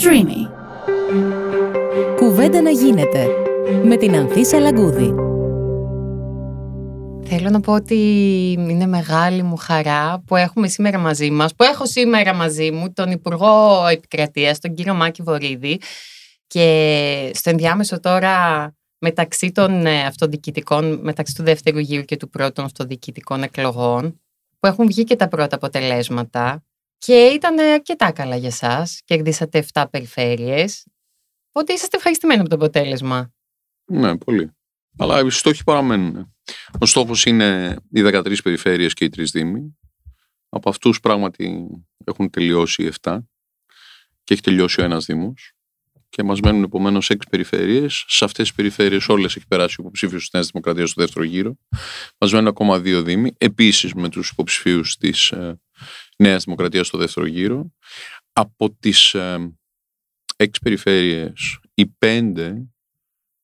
Streamy. Κουβέντα να γίνεται με την Ανθίσα Λαγκούδη. Θέλω να πω ότι είναι μεγάλη μου χαρά που έχουμε σήμερα μαζί μας, που έχω σήμερα μαζί μου τον Υπουργό Επικρατείας, τον κύριο Μάκη Βορύδη και στο ενδιάμεσο τώρα μεταξύ των ε, αυτοδιοικητικών, μεταξύ του δεύτερου γύρου και του πρώτων αυτοδιοικητικών εκλογών που έχουν βγει και τα πρώτα αποτελέσματα και ήταν αρκετά καλά για σας. Κερδίσατε 7 περιφέρειες. Οπότε είσαστε ευχαριστημένοι από το αποτέλεσμα. Ναι, πολύ. Αλλά οι στόχοι παραμένουν. Ο στόχος είναι οι 13 περιφέρειες και οι 3 Δήμοι. Από αυτούς πράγματι έχουν τελειώσει οι 7 και έχει τελειώσει ο ένας Δήμος. Και μας μένουν επομένως 6 περιφέρειες. Σε αυτές τις περιφέρειες όλες έχει περάσει ο υποψήφιος της Νέας Δημοκρατίας στο δεύτερο γύρο. Μας μένουν ακόμα δύο Δήμοι. Επίσης με τους υποψηφίους της ε, Νέας Δημοκρατίας στο δεύτερο γύρο. Από τις ε, 6 περιφέρειες, οι 5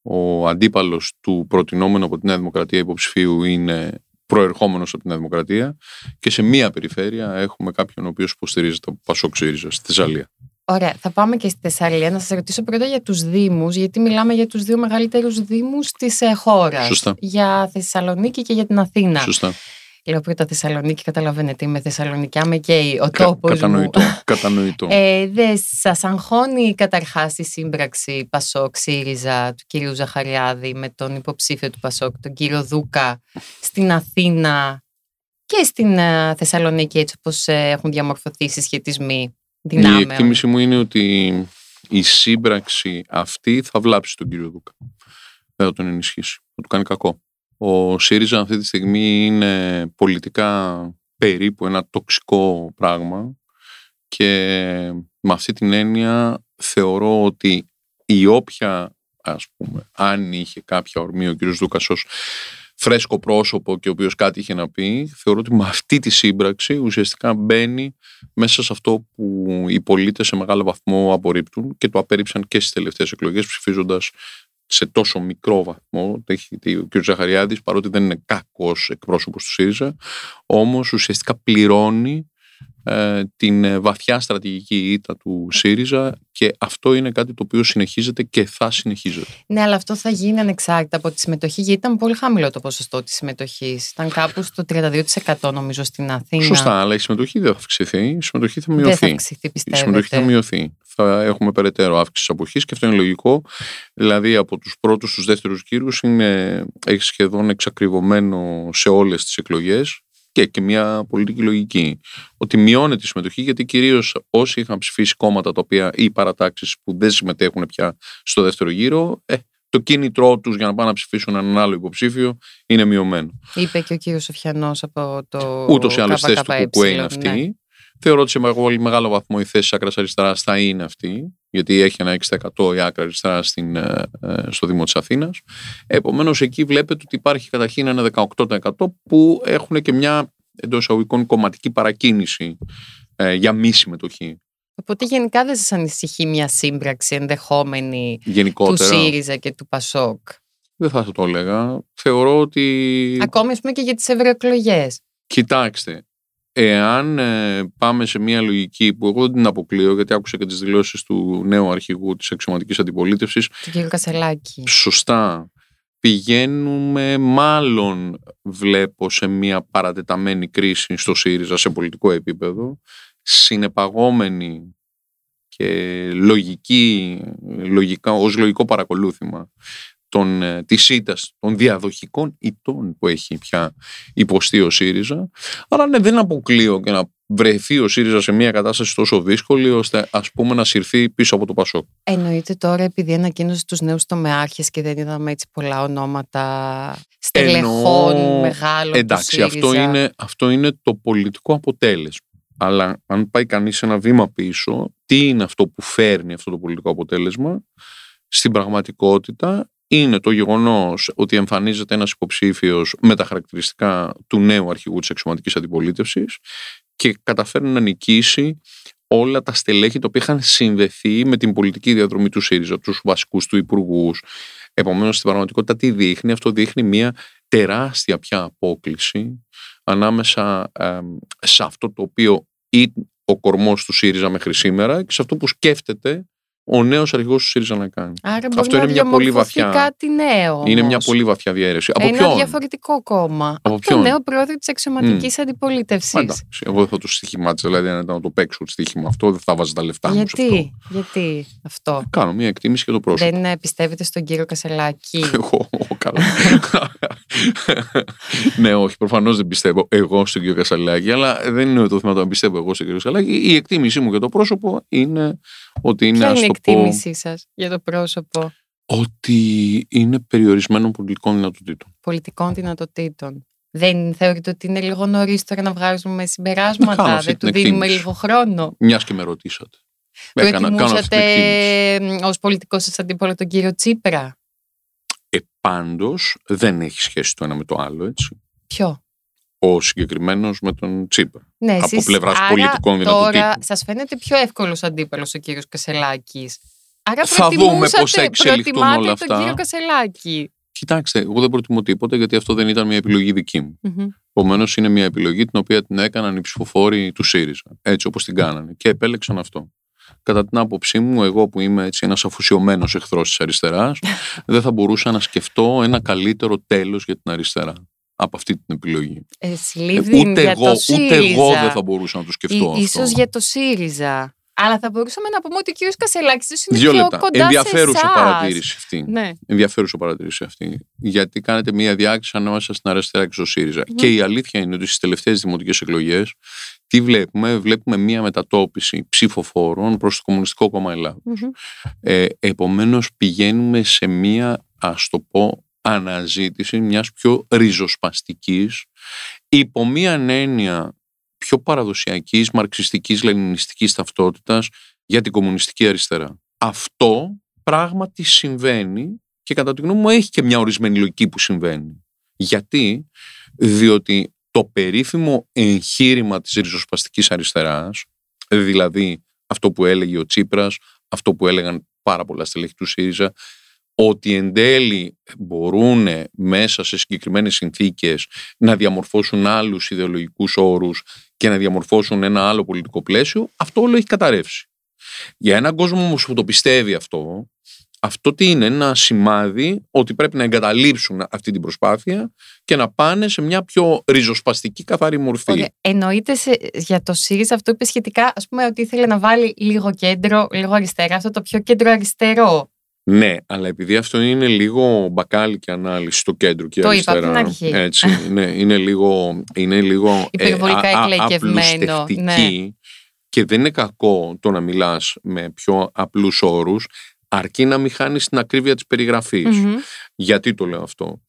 ο αντίπαλος του προτινόμενου από τη Νέα Δημοκρατία υποψηφίου είναι προερχόμενος από τη Νέα Δημοκρατία και σε μία περιφέρεια έχουμε κάποιον ο οποίος υποστηρίζει το Πασόκ ΣΥΡΙΖΑ στη Θεσσαλία. Ωραία, θα πάμε και στη Θεσσαλία. Να σας ρωτήσω πρώτα για τους Δήμους, γιατί μιλάμε για τους δύο μεγαλύτερους Δήμους της ε, χώρας. Σωστά. Για Θεσσαλονίκη και για την Αθήνα. Σωστά. Λέω πρώτα Θεσσαλονίκη, καταλαβαίνετε, είμαι Θεσσαλονικιά, με καίει ο Κα- τόπο μου. κατανοητό. κατανοητό. Ε, δεν σας αγχώνει καταρχάς η σύμπραξη Πασόκ ΣΥΡΙΖΑ του κυρίου Ζαχαριάδη με τον υποψήφιο του Πασόκ, τον κύριο Δούκα, στην Αθήνα και στην ε, Θεσσαλονίκη, έτσι όπως έχουν διαμορφωθεί οι συσχετισμοί Η δυνάμεων. εκτίμηση μου είναι ότι η σύμπραξη αυτή θα βλάψει τον κύριο Δούκα. Δεν θα τον ενισχύσει. Θα του κάνει κακό. Ο ΣΥΡΙΖΑ αυτή τη στιγμή είναι πολιτικά περίπου ένα τοξικό πράγμα και με αυτή την έννοια θεωρώ ότι η όποια ας πούμε αν είχε κάποια ορμή ο κύριος Δούκας ως φρέσκο πρόσωπο και ο οποίος κάτι είχε να πει θεωρώ ότι με αυτή τη σύμπραξη ουσιαστικά μπαίνει μέσα σε αυτό που οι πολίτες σε μεγάλο βαθμό απορρίπτουν και το απέρριψαν και στις τελευταίες εκλογές ψηφίζοντας σε τόσο μικρό βαθμό το έχει δει ο κ. Ζαχαριάδης παρότι δεν είναι κακός εκπρόσωπος του ΣΥΡΙΖΑ όμως ουσιαστικά πληρώνει ε, την ε, βαθιά στρατηγική ήττα του ΣΥΡΙΖΑ και αυτό είναι κάτι το οποίο συνεχίζεται και θα συνεχίζεται. Ναι, αλλά αυτό θα γίνει ανεξάρτητα από τη συμμετοχή, γιατί ήταν πολύ χαμηλό το ποσοστό της συμμετοχής. Ήταν κάπου στο 32% νομίζω στην Αθήνα. Σωστά, αλλά η συμμετοχή δεν θα αυξηθεί, η συμμετοχή θα Δεν θα μειωθεί. αυξηθεί, Η συμμετοχή θα πιστεύετε. μειωθεί. Θα έχουμε περαιτέρω αύξηση αποχής και αυτό είναι λογικό. Δηλαδή από τους πρώτους στους δεύτερους γύρους έχει σχεδόν εξακριβωμένο σε όλες τις εκλογές και, και μια πολιτική λογική. Ότι μειώνεται η συμμετοχή γιατί κυρίως όσοι είχαν ψηφίσει κόμματα τα οποία, ή παρατάξεις που δεν συμμετέχουν πια στο δεύτερο γύρο, ε, το κίνητρό τους για να πάνε να ψηφίσουν έναν άλλο υποψήφιο είναι μειωμένο. Είπε και ο κύριος Σοφιανός από το. Ούτως ή άλλως θέση του ΚΚΕ, ΚΚΕ είναι αυτή. Ναι. Θεωρώ ότι σε πολύ μεγάλο βαθμό η θέση τη άκρας αριστερά θα είναι αυτή, γιατί έχει ένα 6% η άκρα αριστερά στην, ε, ε, στο Δήμο της Αθήνας. Επομένως, εκεί βλέπετε ότι υπάρχει καταρχήν ένα 18% που έχουν και μια εντός εισαγωγικών κομματική παρακίνηση ε, για μη συμμετοχή. Οπότε γενικά δεν σας ανησυχεί μια σύμπραξη ενδεχόμενη του Γενικότερα. ΣΥΡΙΖΑ και του ΠΑΣΟΚ; Δεν θα το έλεγα. Θεωρώ ότι. Ακόμη ας πούμε και για τις ευρωεκλογές. Κοιτάξτε, εάν ε, πάμε σε μια λογική που εγώ δεν την αποκλείω, γιατί άκουσα και τις δηλώσεις του νέου αρχηγού της αξιωματικής αντιπολίτευσης, Του κύριου Κασελάκη. σωστά πηγαίνουμε μάλλον βλέπω σε μια παρατεταμένη κρίση στο ΣΥΡΙΖΑ σε πολιτικό επίπεδο, συνεπαγόμενη και λογική, λογικά, ως λογικό παρακολούθημα των, ε, της ήττας των διαδοχικών ητών που έχει πια υποστεί ο ΣΥΡΙΖΑ. Άρα ναι, δεν αποκλείω και να βρεθεί ο ΣΥΡΙΖΑ σε μια κατάσταση τόσο δύσκολη ώστε ας πούμε να συρθεί πίσω από το ΠΑΣΟΚ. Εννοείται τώρα επειδή ανακοίνωσε τους νέους τομεάρχες και δεν είδαμε έτσι πολλά ονόματα στελεχών Εννοώ- μεγάλων. του Εντάξει, αυτό ΣΥΡΙΖΑ. είναι, αυτό είναι το πολιτικό αποτέλεσμα. Αλλά αν πάει κανείς ένα βήμα πίσω, τι είναι αυτό που φέρνει αυτό το πολιτικό αποτέλεσμα, στην πραγματικότητα είναι το γεγονός ότι εμφανίζεται ένας υποψήφιος με τα χαρακτηριστικά του νέου αρχηγού της αξιωματικής αντιπολίτευσης και καταφέρνει να νικήσει όλα τα στελέχη τα οποία είχαν συνδεθεί με την πολιτική διαδρομή του ΣΥΡΙΖΑ, τους βασικούς του υπουργούς. Επομένως, στην πραγματικότητα τι δείχνει, αυτό δείχνει μια τεράστια πια απόκληση ανάμεσα ε, σε αυτό το οποίο είναι ο κορμός του ΣΥΡΙΖΑ μέχρι σήμερα και σε αυτό που σκέφτεται ο νέος αρχηγός του ΣΥΡΙΖΑ να κάνει. Άρα μπορεί Αυτό να είναι μια πολύ διαμορφωθεί βαθιά- κάτι νέο. Είναι μια όμως. πολύ βαθιά διαίρεση. Από Ένα ποιον; διαφορετικό κόμμα. Από Από, ποιον; το νέο πρόεδρο της αξιωματική αντιπολίτευσης. Μα εντάξει, εγώ δεν θα το στοιχημάτισα, δηλαδή αν ήταν να το παίξω το στοίχημα αυτό, δεν θα βάζα τα λεφτά μου σε αυτό. Γιατί, γιατί αυτό. Κάνω μια εκτίμηση για το πρόσωπο. Δεν ε, πιστεύετε στον κύριο Κασελάκη; Εγώ, καλά. ναι, όχι, προφανώς δεν πιστεύω εγώ στον κύριο Κασαλάκη, αλλά δεν είναι το θέμα το αν πιστεύω εγώ στον κύριο Κασαλάκη. Η εκτίμησή μου για το πρόσωπο είναι ότι είναι, Ποια ας είναι η το πω, εκτίμησή σας για το πρόσωπο; Ότι είναι περιορισμένων πολιτικών δυνατοτήτων. πολιτικών δυνατοτήτων. Δεν θεωρείτε ότι είναι λίγο νωρίς τώρα να βγάζουμε Να κάνω συμπεράσματα, αυτή δεν την του δίνουμε εκτίμηση. λίγο χρόνο; Μιας και με ρωτήσατε. Το Έκανα- κάνω αυτή την εκτιμούσατε εκτίμηση. ως πολιτικός σας αντίπολο τον κύριο Τσίπρα; Ε, πάντως, δεν έχει σχέση το ένα με το άλλο, έτσι. Ποιο; Ο συγκεκριμένος με τον Τσίπρα. Ναι, Από εσείς, πλευράς άρα πολιτικών Τώρα δυνατοτήτων. σας φαίνεται πιο εύκολος αντίπαλος ο κύριος Κασελάκης. Άρα Θα δούμε προτιμούσατε- πώς θα εξελιχθούν προτιμάτε όλα τον αυτά. κύριο Κασελάκη. Κοιτάξτε, εγώ δεν προτιμώ τίποτα γιατί αυτό δεν ήταν μια επιλογή δική μου. Μμμ. Επομένως, είναι μια επιλογή την οποία την έκαναν οι ψηφοφόροι του ΣΥΡΙΖΑ. Έτσι όπως την κάνανε. Και επέλεξαν αυτό. Κατά την άποψή μου, εγώ που είμαι έτσι ένας αφουσιωμένο εχθρός της αριστεράς, δεν θα μπορούσα να σκεφτώ ένα καλύτερο τέλος για την αριστερά από αυτή την επιλογή. Ε, Ε, Σλίβδιν ούτε, για εγώ, το ούτε ΣΥΡΙΖΑ. εγώ δεν θα μπορούσα να το σκεφτώ Ή- αυτό. Ίσως για το ΣΥΡΙΖΑ. Αλλά θα μπορούσαμε να πούμε ότι ο κύριος Κασελάκης ίσως είναι Δύο πιο λεπτά. κοντά Ενδιαφέρουσα σε εσάς. παρατήρηση αυτή. Ναι. Ενδιαφέρουσα παρατήρηση αυτή. Γιατί κάνετε μια διάκριση ανάμεσα στην αριστερά και στο ΣΥΡΙΖΑ. Και η αλήθεια είναι ότι στις τελευταίες δημοτικές εκλογές τι βλέπουμε, βλέπουμε μια μετατόπιση ψηφοφόρων προς το Κομμουνιστικό Κόμμα Ελλάδα. Μμμ. Ε, Επομένως, πηγαίνουμε σε μια, ας το πω, αναζήτηση μιας πιο ριζοσπαστικής υπό μια έννοια πιο παραδοσιακής μαρξιστικής λενινιστικής ταυτότητας για την κομμουνιστική αριστερά. Αυτό πράγματι συμβαίνει και κατά τη γνώμη μου έχει και μια ορισμένη λογική που συμβαίνει. Γιατί, διότι το περίφημο εγχείρημα της ριζοσπαστικής αριστεράς, δηλαδή αυτό που έλεγε ο Τσίπρας, αυτό που έλεγαν πάρα πολλά στελέχη του ΣΥΡΙΖΑ, ότι εν τέλει μπορούν μέσα σε συγκεκριμένες συνθήκες να διαμορφώσουν άλλους ιδεολογικούς όρους και να διαμορφώσουν ένα άλλο πολιτικό πλαίσιο, αυτό όλο έχει καταρρεύσει. Για έναν κόσμο όμως που το πιστεύει αυτό, αυτό τι είναι, ένα σημάδι ότι πρέπει να εγκαταλείψουν αυτή την προσπάθεια και να πάνε σε μια πιο ριζοσπαστική καθαρή μορφή. Ωραία. Εννοείται σε, για το ΣΥΡΙΖΑ αυτό είπε σχετικά, ας πούμε, ότι ήθελε να βάλει λίγο κέντρο, λίγο αριστερά, αυτό το πιο κέντρο αριστερό. Ναι, αλλά επειδή αυτό είναι λίγο μπακάλι και ανάλυση στο κέντρο και Το είπα αριστερά. από την αρχή. Έτσι, ναι, είναι λίγο, είναι λίγο Υπερβολικά α- α- εκλεκευμένο, απλουστευτική ναι. και δεν είναι κακό το να μιλάς με πιο απλούς όρους αρκεί να μην χάνεις την ακρίβεια της περιγραφής. Μμμ. Γιατί το λέω αυτό;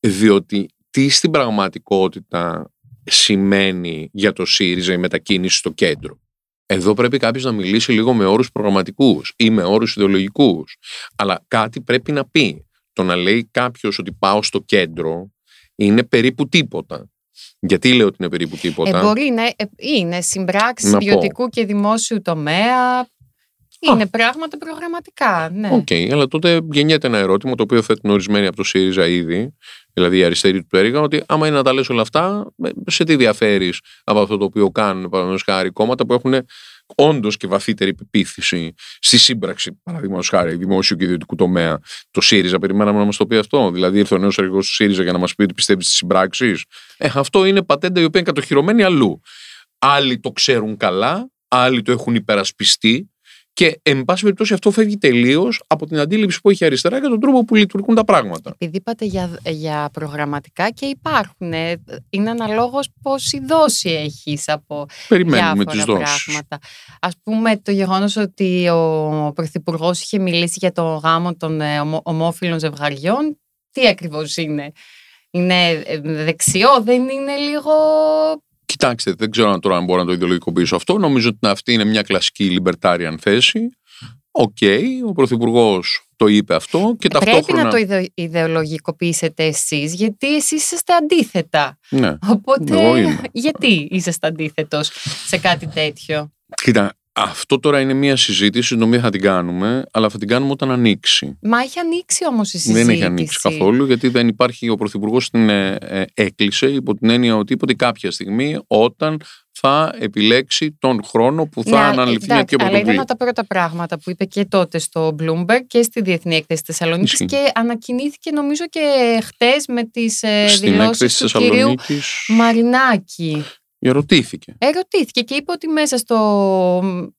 Διότι τι στην πραγματικότητα σημαίνει για το ΣΥΡΙΖΑ η μετακίνηση στο κέντρο; Εδώ πρέπει κάποιος να μιλήσει λίγο με όρους προγραμματικούς ή με όρους ιδεολογικούς. Αλλά κάτι πρέπει να πει. Το να λέει κάποιος ότι πάω στο κέντρο είναι περίπου τίποτα. Γιατί λέω ότι είναι περίπου τίποτα; Ε, μπορεί να ε, είναι συμπράξεις Να πω. ιδιωτικού και δημόσιου τομέα. Είναι πράγματα προγραμματικά. Ναι. Οκ, αλλά τότε γεννιέται ένα ερώτημα το οποίο θέτουν ορισμένοι από το ΣΥΡΙΖΑ ήδη, δηλαδή οι αριστεροί του έλεγαν ότι άμα είναι να τα λες όλα αυτά, ε, σε τι διαφέρεις από αυτό το οποίο κάνουν παραδείγματος χάρη κόμματα που έχουν όντως και βαθύτερη πεποίθηση στη σύμπραξη, παραδείγματος χάρη, δημόσιου και ιδιωτικού τομέα. Το ΣΥΡΙΖΑ, περιμέναμε να μας το πει αυτό. Δηλαδή, ήρθε ο νέος αρχηγό του ΣΥΡΙΖΑ για να μας πει ότι πιστεύεις στις συμπράξεις. Ε, αυτό είναι πατέντα η οποία είναι κατοχυρωμένη αλλού. Άλλοι το ξέρουν καλά, άλλοι το έχουν υπερασπιστεί και, εν πάση περιπτώσει, αυτό φεύγει τελείως από την αντίληψη που έχει η αριστερά για τον τρόπο που λειτουργούν τα πράγματα. Επειδή είπατε για, για προγραμματικά και υπάρχουν. ε, Είναι αναλόγως πόση δόση έχεις από Περιμένουμε τις διάφορα δόσεις. πράγματα. Ας πούμε το γεγονός ότι ο Πρωθυπουργός είχε μιλήσει για το γάμο των ε, ομο- ομόφυλων ζευγαριών. Τι ακριβώς είναι; Είναι ε, δεξιό, δεν είναι λίγο... Κοιτάξτε, δεν ξέρω αν τώρα αν μπορώ να το ιδεολογικοποιήσω αυτό. Νομίζω ότι αυτή είναι μια κλασική libertarian θέση. Οκ, ο Πρωθυπουργός το είπε αυτό και Πρέπει ταυτόχρονα. να το ιδε- ιδεολογικοποιήσετε εσείς, γιατί εσείς είσαστε αντίθετα. Ναι. Οπότε, Εγώ είμαι. γιατί είσαστε αντίθετος σε κάτι τέτοιο; Κοίτα, αυτό τώρα είναι μια συζήτηση την οποία θα την κάνουμε, αλλά θα την κάνουμε όταν ανοίξει. Μα έχει ανοίξει όμως η συζήτηση. Δεν έχει ανοίξει καθόλου, γιατί δεν υπάρχει ο Πρωθυπουργός την ε, ε, έκλεισε υπό την έννοια ότι είπε ότι κάποια στιγμή όταν θα επιλέξει τον χρόνο που θα Ναι, αναλυθεί μια εντάξει, τέτοια Αλλά ήταν πρωτοβουλία. από τα πρώτα πράγματα που είπε και τότε στο Bloomberg και στη Διεθνή Έκθεση Θεσσαλονίκης Ισχύει. και ανακοινήθηκε νομίζω και χτες με τις Στην δηλώσεις έκθεση του της κυρίου Θεσσαλονίκης Μαρινάκη. Ερωτήθηκε. Ερωτήθηκε και είπε ότι μέσα στο,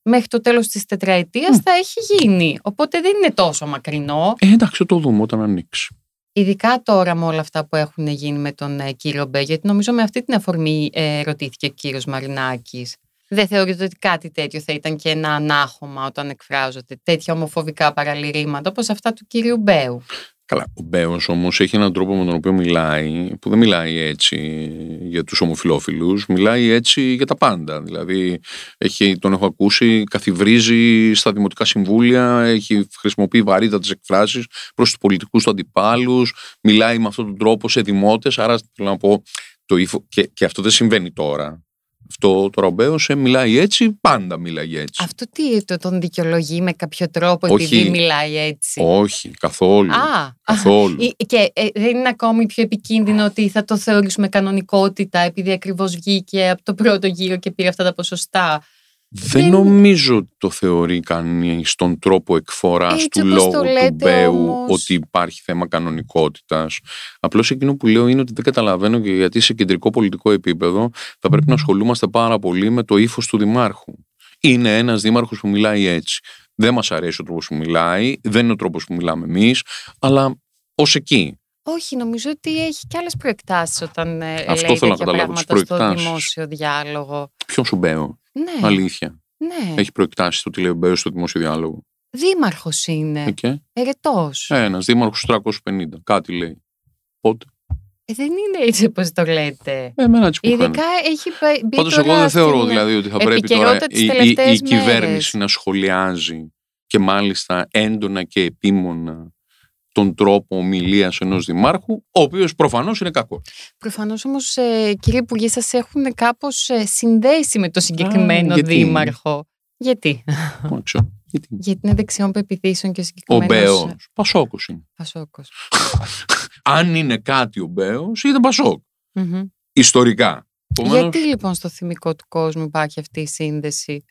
μέχρι το τέλος της τετραετίας Μμ. θα έχει γίνει. Οπότε δεν είναι τόσο μακρινό. Ε, εντάξει, θα το δούμε όταν ανοίξει. Ειδικά τώρα με όλα αυτά που έχουν γίνει με τον ε, κύριο Μπέ, γιατί νομίζω με αυτή την αφορμή ε, ρωτήθηκε ο κύριος Μαρινάκης. Δεν θεωρείτε ότι κάτι τέτοιο θα ήταν και ένα ανάχωμα όταν εκφράζονται τέτοια ομοφοβικά παραλυρήματα όπως αυτά του κύριου Μπέου; Καλά, ο Μπέος όμως έχει έναν τρόπο με τον οποίο μιλάει, που δεν μιλάει έτσι για τους ομοφυλόφιλου, μιλάει έτσι για τα πάντα. Δηλαδή, έχει, τον έχω ακούσει, καθιβρίζει στα δημοτικά συμβούλια, έχει χρησιμοποιεί βαρύτατε εκφράσεις προς τους πολιτικούς του αντιπάλους, μιλάει με αυτόν τον τρόπο σε δημότες. Άρα, θέλω να πω, το ύφο, και, και αυτό δεν συμβαίνει τώρα. Αυτό τώρα ο Μπέος ε, μιλάει έτσι, πάντα μιλάει έτσι. Αυτό τι το, τον δικαιολογεί με κάποιο τρόπο Όχι. επειδή μιλάει έτσι; Όχι, καθόλου. Α, καθόλου. Ή- Και ε, δεν είναι ακόμη πιο επικίνδυνο ότι θα το θεωρήσουμε κανονικότητα επειδή ακριβώς βγήκε από το πρώτο γύρο και πήρε αυτά τα ποσοστά; Δεν Δεν- νομίζω ότι το θεωρεί κανείς στον τρόπο εκφοράς Έτσι του όπως λόγου το του λέτε Μπέου όμως. ότι υπάρχει θέμα κανονικότητας. Απλώς εκείνο που λέω είναι ότι δεν καταλαβαίνω και γιατί σε κεντρικό πολιτικό επίπεδο θα πρέπει να ασχολούμαστε πάρα πολύ με το ύφος του Δημάρχου. Είναι ένας δήμαρχος που μιλάει έτσι. Δεν μας αρέσει ο τρόπος που μιλάει, δεν είναι ο τρόπος που μιλάμε εμείς, αλλά ως εκεί. Όχι, νομίζω ότι έχει και άλλες προεκτάσεις όταν ε, Αυτό λέει θέλω να τέτοια καταλάβω, τις πράγματα στο προεκτάσεις. δημόσιο διάλογο. Ποιος ο Μπέο, Ναι, αλήθεια. ναι. Έχει προεκτάσεις το τι λέει ο Μπέο στο δημόσιο διάλογο. Δήμαρχος είναι, Ε, και; Ερετός. Ε, ένας δήμαρχος στους 350, κάτι λέει. Πότε; δεν είναι έτσι όπως το λέτε. Ε, εμένα έτσι μου φαίνεται. Ειδικά έχει μπει- μπει Πάντως, τώρα εγώ δεν θεωρώ στην δηλαδή ότι θα πρέπει επικαιρότητα τώρα τις η, η, τελευταίες η κυβέρνηση μέρες. να σχολιάζει και μάλιστα έντονα και επίμονα τον τρόπο ομιλίας ενός δημάρχου, ο οποίος προφανώς είναι κακός. Προφανώς όμως, ε, κύριε Υπουργέ, σας έχουν κάπως ε, συνδέσει με το συγκεκριμένο γιατί; δήμαρχο. Γιατί; Δεν ξέρω. Γιατί; Γιατί είναι δεξιών πεπιθήσεων και ο Ο συγκεκριμένος Μπέος. Πασόκος είναι. Πασόκος. Αν είναι κάτι ο Μπέος, ήταν Πασόκ. Μμμ. Ιστορικά. Επομένως, Γιατί λοιπόν στο θυμικό του κόσμου υπάρχει αυτή η σύνδεση;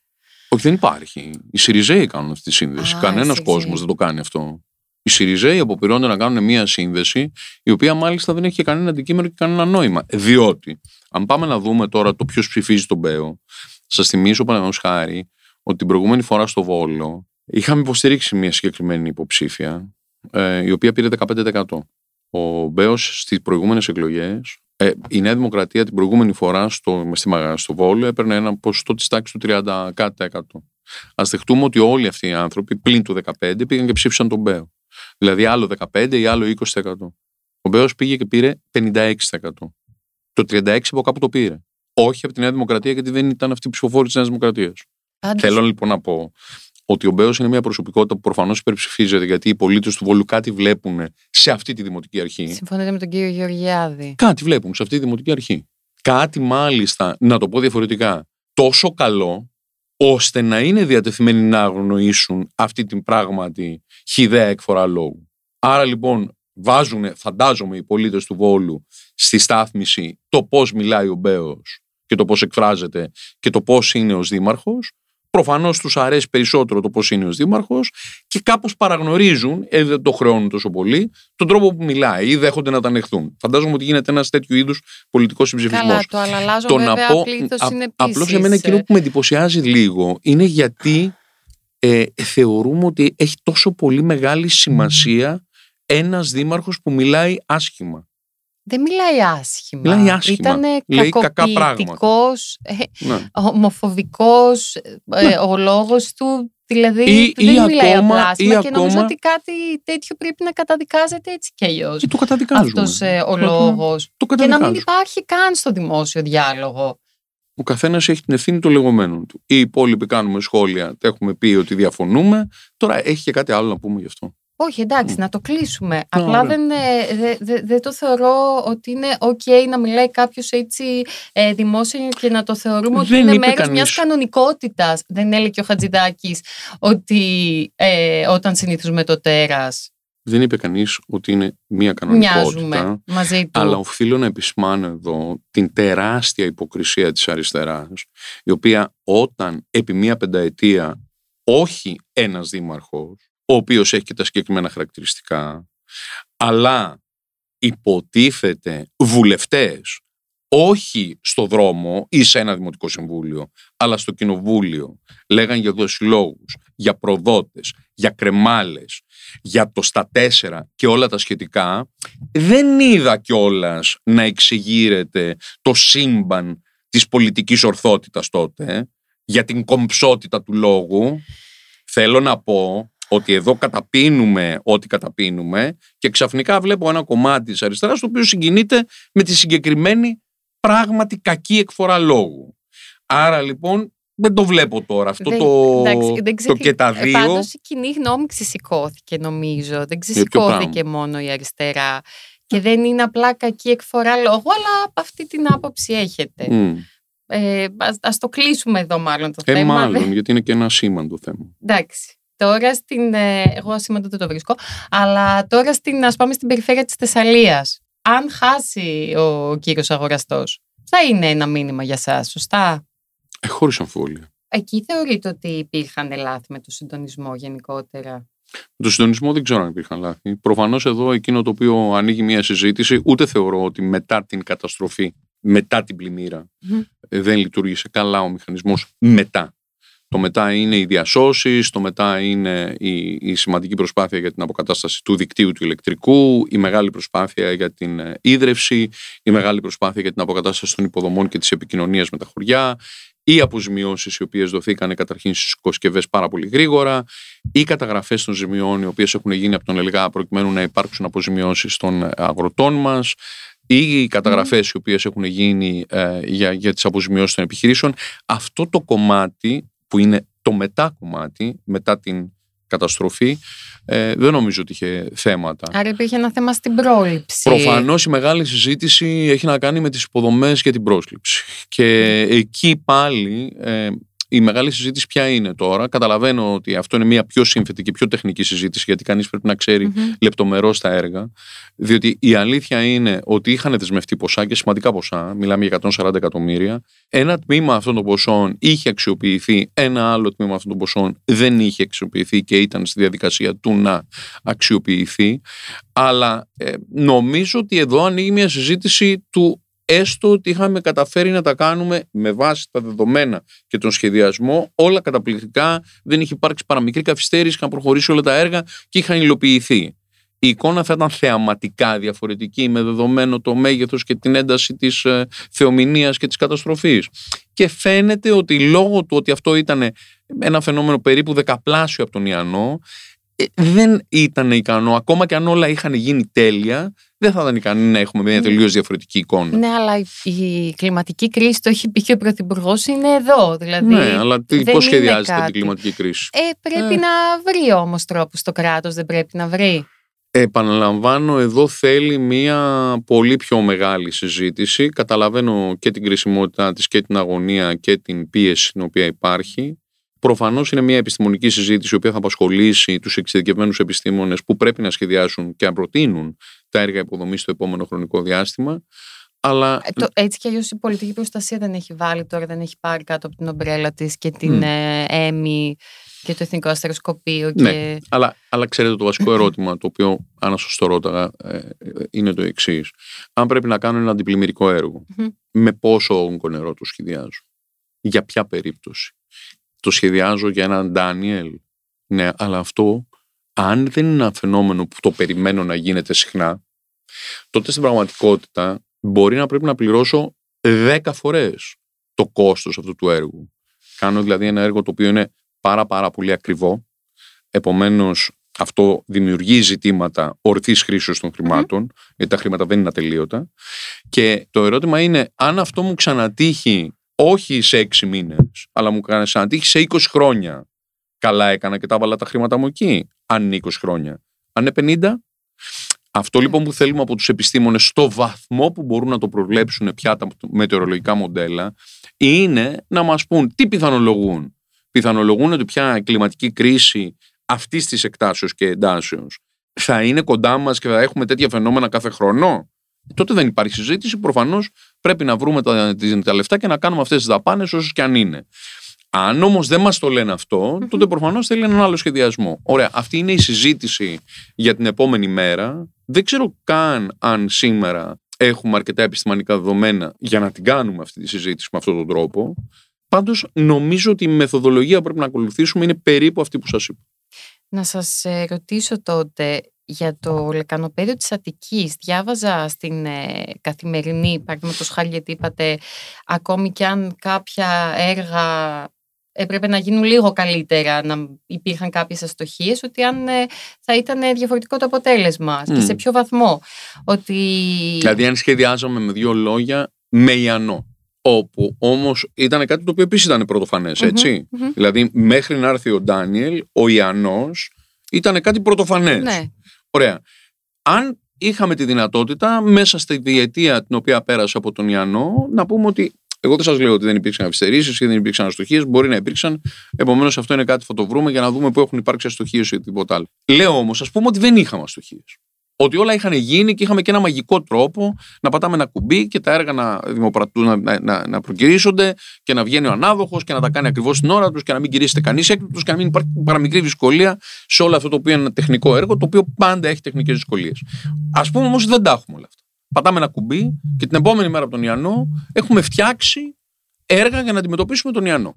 Όχι, δεν υπάρχει. Οι Σιριζέοι κάνουν αυτή τη σύνδεση. Α, Κανένας οι Σιριζέοι. κόσμος δεν το κάνει αυτό. Οι Σιριζέοι αποπειρώνται να κάνουν μια σύνδεση, η οποία μάλιστα δεν έχει και κανένα αντικείμενο και κανένα νόημα. Διότι, αν πάμε να δούμε τώρα το ποιος ψηφίζει τον Μπέο, σας θυμίσω παραδείγματος χάρη ότι την προηγούμενη φορά στο Βόλο είχαμε υποστηρίξει μια συγκεκριμένη υποψήφια, ε, η οποία πήρε 15%. Ο Μπέος στις προηγούμενες εκλογές, ε, η Νέα Δημοκρατία την προηγούμενη φορά στο, στη Μαγα- στο Βόλο έπαιρνε ένα ποσοστό της τάξης του 30 κάτι τοις εκατό. Α δεχτούμε ότι όλοι αυτοί οι άνθρωποι πλην του 15 πήγαν και ψήφισαν τον Μπέο. Δηλαδή άλλο 15 ή άλλο 20%. Ο Μπέος πήγε και πήρε 56%. Το 36% από κάπου το πήρε. Όχι από τη Νέα Δημοκρατία, γιατί δεν ήταν αυτή η ψηφοφόρη της Νέας Δημοκρατίας. Πάντως, Θέλω λοιπόν να πω ότι ο Μπέος είναι μια προσωπικότητα που προφανώς υπερψηφίζεται, γιατί οι πολίτες του Βόλου κάτι βλέπουν σε αυτή τη δημοτική αρχή. Συμφωνείτε με τον κύριο Γεωργιάδη. Κάτι βλέπουν σε αυτή τη δημοτική αρχή. Κάτι μάλιστα, να το πω διαφορετικά, τόσο καλό ώστε να είναι διατεθειμένοι να αγνοήσουν αυτή την πράγματι χιδέα εκφορά λόγου. Άρα λοιπόν βάζουν, φαντάζομαι, οι πολίτες του Βόλου στη στάθμιση το πώς μιλάει ο Μπέος και το πώς εκφράζεται και το πώς είναι ως δήμαρχος. Προφανώς τους αρέσει περισσότερο το πώς είναι ως δήμαρχος και κάπως παραγνωρίζουν, ε, δεν το χρεώνουν τόσο πολύ, τον τρόπο που μιλάει ή δέχονται να τα ανεχθούν. Φαντάζομαι ότι γίνεται ένας τέτοιου είδους πολιτικός συμψηφισμός. Καλά, το αλλάζω Το βέβαια να πω, πλήθος α- είναι απλώς επίσης, εμένα εκείνο ε, που με εντυπωσιάζει λίγο είναι γιατί ε, θεωρούμε ότι έχει τόσο πολύ μεγάλη σημασία ένας δήμαρχος που μιλάει άσχημα. Δεν μιλάει άσχημα. Μιλάει άσχημα. Ήτανε Λέει κακά κακοποιητικός, ε, Ναι. ομοφοβικός, ε, ο λόγος του, δηλαδή Ή- δεν ή μιλάει ακόμα- απλά άσχημα ή και νομίζω ακόμα- ότι κάτι τέτοιο πρέπει να καταδικάζεται έτσι κι αλλιώς. Και το καταδικάζουμε. Αυτός ε, ο Ναι, λόγος. Το Και να μην καταδικάζουμε. υπάρχει καν στο δημόσιο διάλογο. Ο καθένας έχει την ευθύνη των λεγόμενων του. Οι υπόλοιποι κάνουμε σχόλια, έχουμε πει ότι διαφωνούμε. Τώρα έχει και κάτι άλλο να πούμε γι' αυτό. Όχι, εντάξει, να το κλείσουμε. Α, Απλά ωραία. δεν, ε, δε- δε- δεν το θεωρώ ότι είναι ok να μιλάει κάποιος έτσι ε, δημόσια και να το θεωρούμε ότι Δεν είναι είπε μέρος κανείς. μια κανονικότητας. Δεν έλεγε ο Χατζηδάκης ότι ε, όταν συνηθίζουμε το τέρας. Δεν είπε κανείς ότι είναι μία κανονικότητα. Μοιάζουμε μαζί του. Αλλά οφείλω να επισημάνω εδώ την τεράστια υποκρισία της αριστεράς, η οποία όταν επί μία πενταετία όχι ένας δήμαρχος, ο οποίος έχει και τα συγκεκριμένα χαρακτηριστικά, αλλά υποτίθεται βουλευτές, όχι στο δρόμο ή σε ένα δημοτικό συμβούλιο, αλλά στο κοινοβούλιο, λέγαν για δοσιλόγους, για προδότες, για κρεμάλες, για το στα τέσσερα και όλα τα σχετικά, δεν είδα κιόλας να εξηγείρεται το σύμπαν της πολιτικής ορθότητας τότε, για την κομψότητα του λόγου. Θέλω να πω ότι εδώ καταπίνουμε ό,τι καταπίνουμε και ξαφνικά βλέπω ένα κομμάτι της αριστεράς το οποίο συγκινείται με τη συγκεκριμένη πράγματι κακή εκφορά λόγου. Άρα λοιπόν δεν το βλέπω τώρα. Αυτό Δεν- το, εντάξει, δεν το ξεφυ- και τα Ε, δύο. Πάντως η κοινή γνώμη ξεσηκώθηκε νομίζω. Δεν ξεσηκώθηκε μόνο η αριστερά. Και δεν είναι απλά κακή εκφορά λόγου, αλλά αυτή την άποψη έχετε. Μμ. Ε, ας, ας το κλείσουμε εδώ μάλλον το Ε, θέμα. μάλλον, γιατί είναι και ένα σήμαντο θέμα. Εντάξει. Τώρα στην. ε, εγώ ασήμαντο δεν το βρίσκω. Αλλά τώρα στην, ας πάμε στην περιφέρεια της Θεσσαλίας. Αν χάσει ο κύριος αγοραστός, θα είναι ένα μήνυμα για σας, σωστά; Ε, χωρίς αμφιβολία. Εκεί θεωρείτε ότι υπήρχαν λάθη με το συντονισμό γενικότερα; Με το συντονισμό δεν ξέρω αν υπήρχαν λάθη. Προφανώς εδώ εκείνο το οποίο ανοίγει μια συζήτηση, ούτε θεωρώ ότι μετά την καταστροφή, μετά την πλημμύρα, Μμμ. ε, δεν λειτουργήσε καλά ο μηχανισμός μετά. Το μετά είναι οι διασώσεις, το μετά είναι η, η σημαντική προσπάθεια για την αποκατάσταση του δικτύου του ηλεκτρικού, η μεγάλη προσπάθεια για την ε, ίδρυυση, η μεγάλη προσπάθεια για την αποκατάσταση των υποδομών και της επικοινωνίας με τα χωριά, οι αποζημιώσεις οι οποίες δοθήκαν καταρχήν στις οικοσκευές πάρα πολύ γρήγορα, οι καταγραφές των ζημιών οι οποίες έχουν γίνει από τον ΕΛΓΑ προκειμένου να υπάρξουν αποζημιώσεις των αγροτών μας, ή οι καταγραφές οι οποίες έχουν γίνει ε, για, για τις αποζημιώσεις των επιχειρήσεων. Αυτό το κομμάτι που είναι το μετά κομμάτι, μετά την καταστροφή, ε, δεν νομίζω ότι είχε θέματα. Άρα υπήρχε ένα θέμα στην πρόληψη. Προφανώς η μεγάλη συζήτηση έχει να κάνει με τις υποδομές και την πρόσληψη. Και εκεί πάλι ε, η μεγάλη συζήτηση ποια είναι τώρα. Καταλαβαίνω ότι αυτό είναι μια πιο σύμφετη και πιο τεχνική συζήτηση, γιατί κανείς πρέπει να ξέρει Μμμ. λεπτομερώς τα έργα. Διότι η αλήθεια είναι ότι είχαν δεσμευτεί ποσά και σημαντικά ποσά. Μιλάμε για 140 εκατομμύρια. Ένα τμήμα αυτών των ποσών είχε αξιοποιηθεί, ένα άλλο τμήμα αυτών των ποσών δεν είχε αξιοποιηθεί και ήταν στη διαδικασία του να αξιοποιηθεί. Αλλά ε, νομίζω ότι εδώ ανοίγει μια συζήτηση του έστω ότι είχαμε καταφέρει να τα κάνουμε με βάση τα δεδομένα και τον σχεδιασμό όλα καταπληκτικά, δεν είχε υπάρξει παραμικρή καθυστέρηση, είχαν προχωρήσει όλα τα έργα και είχαν υλοποιηθεί. Η εικόνα θα ήταν θεαματικά διαφορετική με δεδομένο το μέγεθος και την ένταση της ε, θεομηνίας και της καταστροφής. Και φαίνεται ότι λόγω του ότι αυτό ήταν ένα φαινόμενο περίπου δεκαπλάσιο από τον Ιαννό, ε, δεν ήταν ικανό, ακόμα και αν όλα είχαν γίνει τέλεια, δεν θα ήταν ικανή να έχουμε μια τελείως διαφορετική εικόνα. Ναι, αλλά η, η κλιματική κρίση, το έχει πει και ο Πρωθυπουργός, είναι εδώ. Δηλαδή, Ναι, αλλά τι, δεν πώς είναι σχεδιάζεται κάτι. την κλιματική κρίση; Ε, πρέπει Ε. να βρει όμως τρόπους το κράτος, δεν πρέπει να βρει. Επαναλαμβάνω, εδώ θέλει μία πολύ πιο μεγάλη συζήτηση. Καταλαβαίνω και την κρισιμότητά της και την αγωνία και την πίεση την οποία υπάρχει. Προφανώς είναι μια επιστημονική συζήτηση η οποία θα απασχολήσει τους εξειδικευμένους επιστήμονες που πρέπει να σχεδιάσουν και να προτείνουν τα έργα υποδομής στο επόμενο χρονικό διάστημα. Αλλά Ε, το, έτσι κι αλλιώς η πολιτική προστασία δεν έχει βάλει τώρα, δεν έχει πάρει κάτω από την ομπρέλα της και την Μμ. ε, ΕΜΗ και το Εθνικό Αστεροσκοπείο. Ναι. Και... Αλλά, αλλά ξέρετε το βασικό ερώτημα το οποίο αν να σας το ρώταγα ε, ε, είναι το εξής. Αν πρέπει να κάνω ένα αντιπλημμυρικό έργο Μμμ. με πόσο όγκο νερό το σχεδιάζω. Για ποια περίπτωση; Το σχεδιάζω για έναν Ντάνιελ. Ναι, αλλά αυτό αν δεν είναι ένα φαινόμενο που το περιμένω να γίνεται συχνά τότε στην πραγματικότητα μπορεί να πρέπει να πληρώσω 10 φορές το κόστος αυτού του έργου. Κάνω δηλαδή ένα έργο το οποίο είναι πάρα πάρα πολύ ακριβό Επομένως, αυτό δημιουργεί ζητήματα ορθής χρήσεως των χρημάτων, γιατί τα χρήματα δεν είναι ατελείωτα. Και το ερώτημα είναι, αν αυτό μου ξανατύχει όχι σε έξι μήνες, αλλά μου ξανατύχει σε 20 χρόνια, καλά έκανα και τα βάλα τα χρήματα μου εκεί, αν είναι 20 χρόνια. Αν είναι 50, αυτό λοιπόν που θέλουμε από τους επιστήμονες στο βαθμό που μπορούν να το προβλέψουν πια τα μετεωρολογικά μοντέλα είναι να μας πούν τι πιθανολογούν. Πιθανολογούν ότι πια η κλιματική κρίση αυτής της εκτάσεως και εντάσεως θα είναι κοντά μας και θα έχουμε τέτοια φαινόμενα κάθε χρόνο; Τότε δεν υπάρχει συζήτηση. Προφανώς πρέπει να βρούμε τα, τα λεφτά και να κάνουμε αυτές τις δαπάνες όσο και αν είναι. Αν όμως δεν μας το λένε αυτό, τότε προφανώς θέλει έναν άλλο σχεδιασμό. Ωραία, αυτή είναι η συζήτηση για την επόμενη μέρα. Δεν ξέρω καν αν σήμερα έχουμε αρκετά επιστημονικά δεδομένα για να την κάνουμε αυτή τη συζήτηση με αυτόν τον τρόπο. Πάντως, νομίζω ότι η μεθοδολογία που πρέπει να ακολουθήσουμε είναι περίπου αυτή που σας είπα. Να σας ε, ρωτήσω τότε για το λεκανοπέδιο της Αττικής. Διάβαζα στην ε, καθημερινή, παραδείγματος χάρη γιατί είπατε, ακόμη και αν κάποια έργα έπρεπε να γίνουν λίγο καλύτερα, να υπήρχαν κάποιες αστοχίες, ότι αν ε, θα ήταν διαφορετικό το αποτέλεσμα και σε ποιο βαθμό. Ότι... Δηλαδή αν σχεδιάζαμε με δύο λόγια, με Ιαννό. Όπου όμως ήταν κάτι το οποίο επίσης ήταν πρωτοφανές, Δηλαδή, μέχρι να έρθει ο Ντάνιελ, ο Ιαννό ήταν κάτι πρωτοφανές. Ναι. Ωραία. Αν είχαμε τη δυνατότητα μέσα στη διετία την οποία πέρασε από τον Ιαννό να πούμε ότι εγώ δεν σας λέω ότι δεν υπήρξαν αυστερήσει ή δεν υπήρξαν αστοχίες. Μπορεί να υπήρξαν. Επομένως, αυτό είναι κάτι που θα το βρούμε για να δούμε πού έχουν υπάρξει αστοχίες ή τίποτα άλλο. Λέω όμως, ας πούμε ότι δεν είχαμε αστοχίες. Ότι όλα είχαν γίνει και είχαμε και ένα μαγικό τρόπο να πατάμε ένα κουμπί και τα έργα να, να, να, να προκυρήσονται και να βγαίνει ο ανάδοχος και να τα κάνει ακριβώς την ώρα τους και να μην κηρύσσεται κανείς έκτακτο και να μην υπάρχει παραμικρή δυσκολία σε όλο αυτό το οποίο είναι ένα τεχνικό έργο, το οποίο πάντα έχει τεχνικές δυσκολίες. Α πούμε όμως δεν τα έχουμε όλα αυτά. Πατάμε ένα κουμπί και την επόμενη μέρα από τον Ιαννό έχουμε φτιάξει έργα για να αντιμετωπίσουμε τον Ιαννό.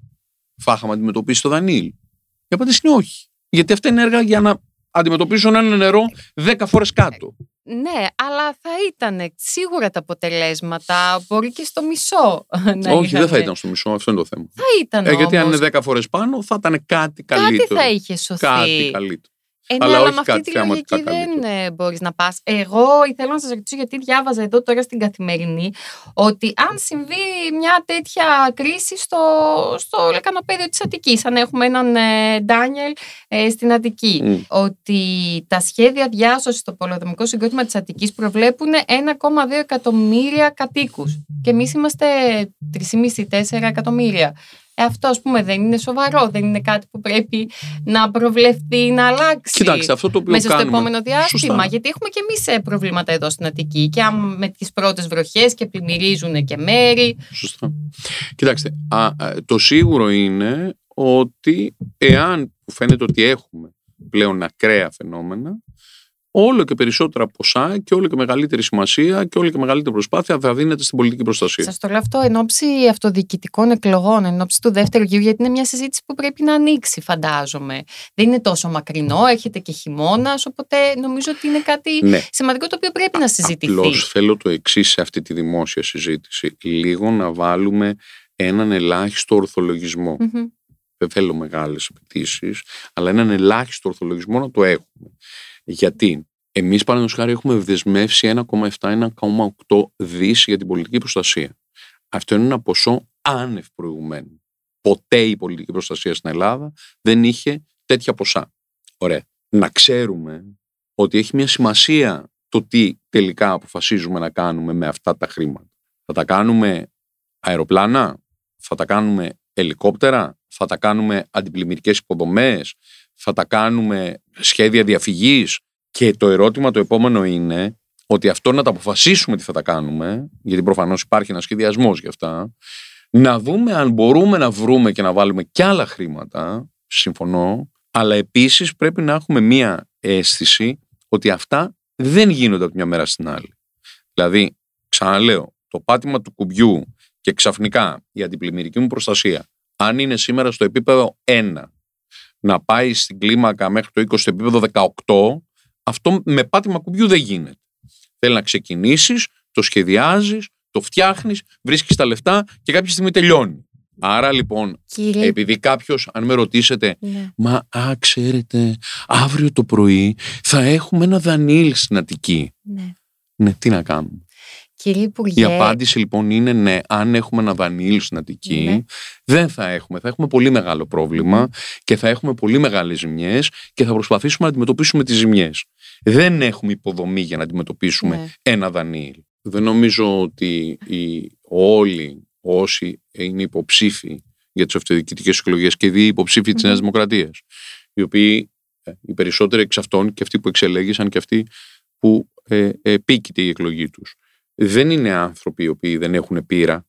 Φάχαμε αντιμετωπίσει το Δανίλ. Η απάντηση είναι όχι. Γιατί αυτά είναι έργα για να αντιμετωπίσουν ένα νερό 10 φορές κάτω. Ναι, αλλά θα ήταν σίγουρα τα αποτελέσματα, μπορεί και στο μισό. Να Όχι, δεν θα ήταν στο μισό, αυτό είναι το θέμα. Θα ήταν. Ε, γιατί αν είναι 10 φορές πάνω, θα ήταν κάτι καλύτερο. Κάτι θα είχε σωθεί. Κάτι καλύτερο. Ε, ναι, αλλά, αλλά με αυτή τη λογική δεν ε, μπορείς να πας. Εγώ ήθελα να σας ρωτήσω, γιατί διάβαζα εδώ τώρα στην καθημερινή, ότι αν συμβεί μια τέτοια κρίση στο, στο λεκανοπέδιο της Αττικής, αν έχουμε έναν ε, Ντάνιελ ε, στην Αττική, ότι τα σχέδια διάσωσης στο πολεοδομικό συγκρότημα της Αττικής προβλέπουν 1,2 εκατομμύρια κατοίκους. Και εμείς είμαστε 3,5-4 εκατομμύρια. Ε, αυτό, ας πούμε, δεν είναι σοβαρό. Δεν είναι κάτι που πρέπει να προβλεφθεί να αλλάξει. Κοιτάξτε, αυτό το οποίο μέσα κάνουμε... στο επόμενο διάστημα. Σωστά. Γιατί έχουμε και εμείς ε, προβλήματα εδώ στην Αττική. Και με τις πρώτες βροχές και πλημμυρίζουν και μέρη. Σωστά. Κοιτάξτε, α, το σίγουρο είναι ότι εάν φαίνεται ότι έχουμε πλέον ακραία φαινόμενα, όλο και περισσότερα ποσά και όλο και μεγαλύτερη σημασία και όλο και μεγαλύτερη προσπάθεια θα δίνεται στην πολιτική προστασία. Σας το λέω αυτό εν ώψη αυτοδιοικητικών εκλογών, εν ώψη του δεύτερου γύρου, γιατί είναι μια συζήτηση που πρέπει να ανοίξει, φαντάζομαι. Δεν είναι τόσο μακρινό, έρχεται και χειμώνας, οπότε νομίζω ότι είναι κάτι ναι. σημαντικό το οποίο πρέπει να συζητηθεί. Απλώς θέλω το εξής σε αυτή τη δημόσια συζήτηση. Λίγο να βάλουμε έναν ελάχιστο ορθολογισμό. Mm-hmm. Δεν θέλω μεγάλες απαιτήσεις, αλλά έναν ελάχιστο ορθολογισμό να το έχουμε. Γιατί; Εμείς, παραδείγματος χάρη, έχουμε δεσμεύσει 1,7-1,8 δις για την πολιτική προστασία. Αυτό είναι ένα ποσό άνευ προηγουμένου. Ποτέ η πολιτική προστασία στην Ελλάδα δεν είχε τέτοια ποσά. Ωραία. Να ξέρουμε ότι έχει μια σημασία το τι τελικά αποφασίζουμε να κάνουμε με αυτά τα χρήματα. Θα τα κάνουμε αεροπλάνα, θα τα κάνουμε ελικόπτερα, θα τα κάνουμε αντιπλημμυρικές υποδομές, θα τα κάνουμε σχέδια διαφυγής και το ερώτημα το επόμενο είναι ότι αυτό να τα αποφασίσουμε τι θα τα κάνουμε, γιατί προφανώς υπάρχει ένας σχεδιασμός γι' αυτά, να δούμε αν μπορούμε να βρούμε και να βάλουμε κι άλλα χρήματα, συμφωνώ, αλλά επίσης πρέπει να έχουμε μία αίσθηση ότι αυτά δεν γίνονται από μια μέρα στην άλλη. Δηλαδή, ξαναλέω, το πάτημα του κουμπιού και ξαφνικά η αντιπλημμυρική μου προστασία, αν είναι σήμερα στο επίπεδο 1 να πάει στην κλίμακα μέχρι το 20 στο επίπεδο 18, αυτό με πάτημα κουμπιού δεν γίνεται. Θέλει να ξεκινήσεις, το σχεδιάζεις, το φτιάχνεις, βρίσκεις τα λεφτά και κάποια στιγμή τελειώνει. Άρα λοιπόν, Κύριε... επειδή κάποιος, αν με ρωτήσετε, Ναι. μα α, ξέρετε, αύριο το πρωί θα έχουμε ένα δανείλ στην Αττική. Ναι. Ναι, τι να κάνουμε. Κύριε Η Υπουργέ, απάντηση λοιπόν είναι ναι, αν έχουμε ένα δανείλ στην Αττική, Ναι. δεν θα έχουμε. Θα έχουμε πολύ μεγάλο πρόβλημα και θα έχουμε πολύ μεγάλες ζημιές και θα προσπαθήσουμε να αντιμετωπίσουμε τις ζημιές. Δεν έχουμε υποδομή για να αντιμετωπίσουμε Ναι. ένα δανείλ. Δεν νομίζω ότι οι, όλοι όσοι είναι υποψήφοι για τις αυτοδιοικητικές εκλογές και οι υποψήφοι της Μμμ. Νέας Δημοκρατίας, οι οποίοι Ε, οι περισσότεροι εξ αυτών και αυτοί που εξελέγησαν και αυτοί που ε, ε, η εκλογή τους. Δεν είναι άνθρωποι οι οποίοι δεν έχουν πείρα.